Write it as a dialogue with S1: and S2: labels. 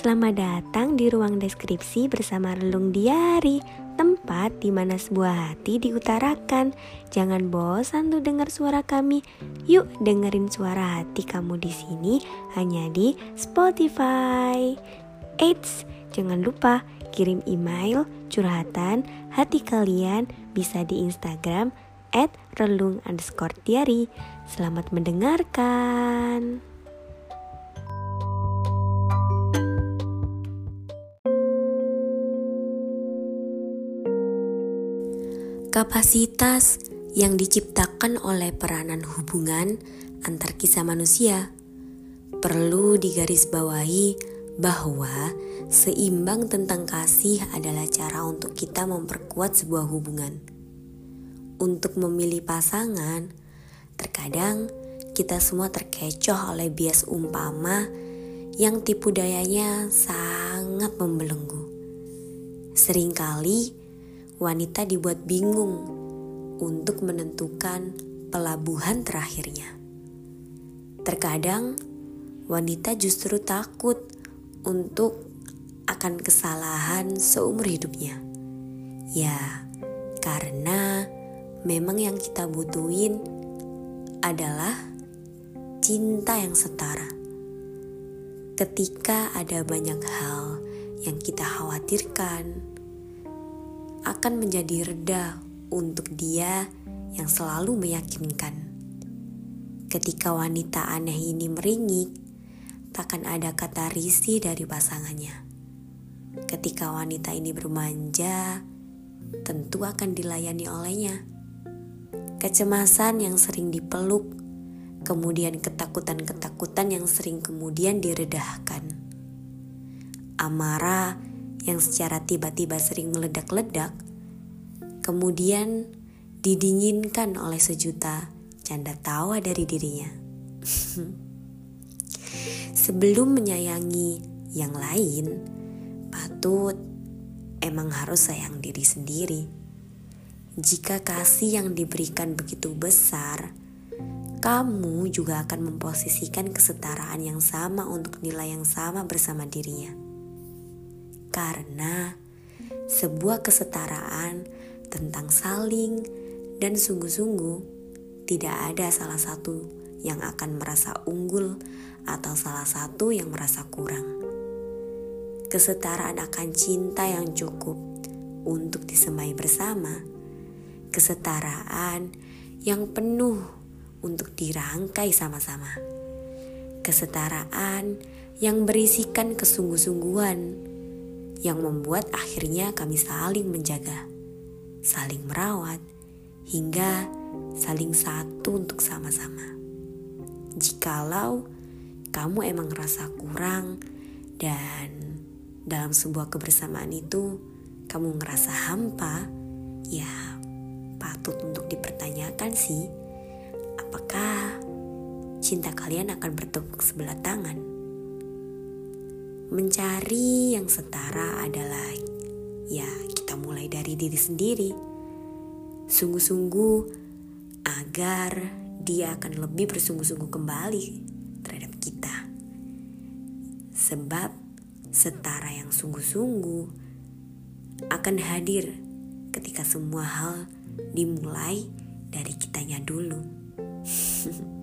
S1: Selamat datang di ruang deskripsi bersama Relung Diari, tempat di mana sebuah hati diutarakan. Jangan bosan tuh dengar suara kami. Yuk dengerin suara hati kamu di sini hanya di Spotify. Eits, jangan lupa kirim email curhatan hati kalian bisa di Instagram at relung underscore diary. Selamat mendengarkan. Kapasitas yang diciptakan oleh peranan hubungan antar kisah manusia perlu digarisbawahi bahwa seimbang tentang kasih adalah cara untuk kita memperkuat sebuah hubungan. Untuk memilih pasangan, terkadang kita semua terkecoh oleh bias umpama yang tipu dayanya sangat membelenggu. Seringkali wanita dibuat bingung untuk menentukan pelabuhan terakhirnya. Terkadang wanita justru takut untuk akan kesalahan seumur hidupnya. Ya, karena memang yang kita butuhin adalah cinta yang setara. Ketika ada banyak hal yang kita khawatirkan, akan menjadi reda untuk dia yang selalu meyakinkan. Ketika wanita aneh ini meringik, takkan ada kata risih dari pasangannya. Ketika wanita ini bermanja, tentu akan dilayani olehnya. Kecemasan yang sering dipeluk, kemudian ketakutan-ketakutan yang sering kemudian diredahkan. Amarah yang secara tiba-tiba sering meledak-ledak, kemudian didinginkan oleh sejuta canda tawa dari dirinya. Sebelum menyayangi yang lain, patut emang harus sayang diri sendiri. Jika kasih yang diberikan begitu besar, kamu juga akan memposisikan kesetaraan yang sama untuk nilai yang sama bersama dirinya. Karena sebuah kesetaraan tentang saling dan sungguh-sungguh tidak ada salah satu yang akan merasa unggul atau salah satu yang merasa kurang. Kesetaraan akan cinta yang cukup untuk disemai bersama. Kesetaraan yang penuh untuk dirangkai sama-sama. Kesetaraan yang berisikan kesungguh-sungguhan yang membuat akhirnya kami saling menjaga, saling merawat, hingga saling satu untuk sama-sama. Jikalau kamu emang rasa kurang dan dalam sebuah kebersamaan itu kamu ngerasa hampa, ya patut untuk dipertanyakan sih, apakah cinta kalian akan bertepuk sebelah tangan? Mencari yang setara adalah ya kita mulai dari diri sendiri. Sungguh-sungguh agar dia akan lebih bersungguh-sungguh kembali terhadap kita. Sebab setara yang sungguh-sungguh akan hadir ketika semua hal dimulai dari kitanya dulu.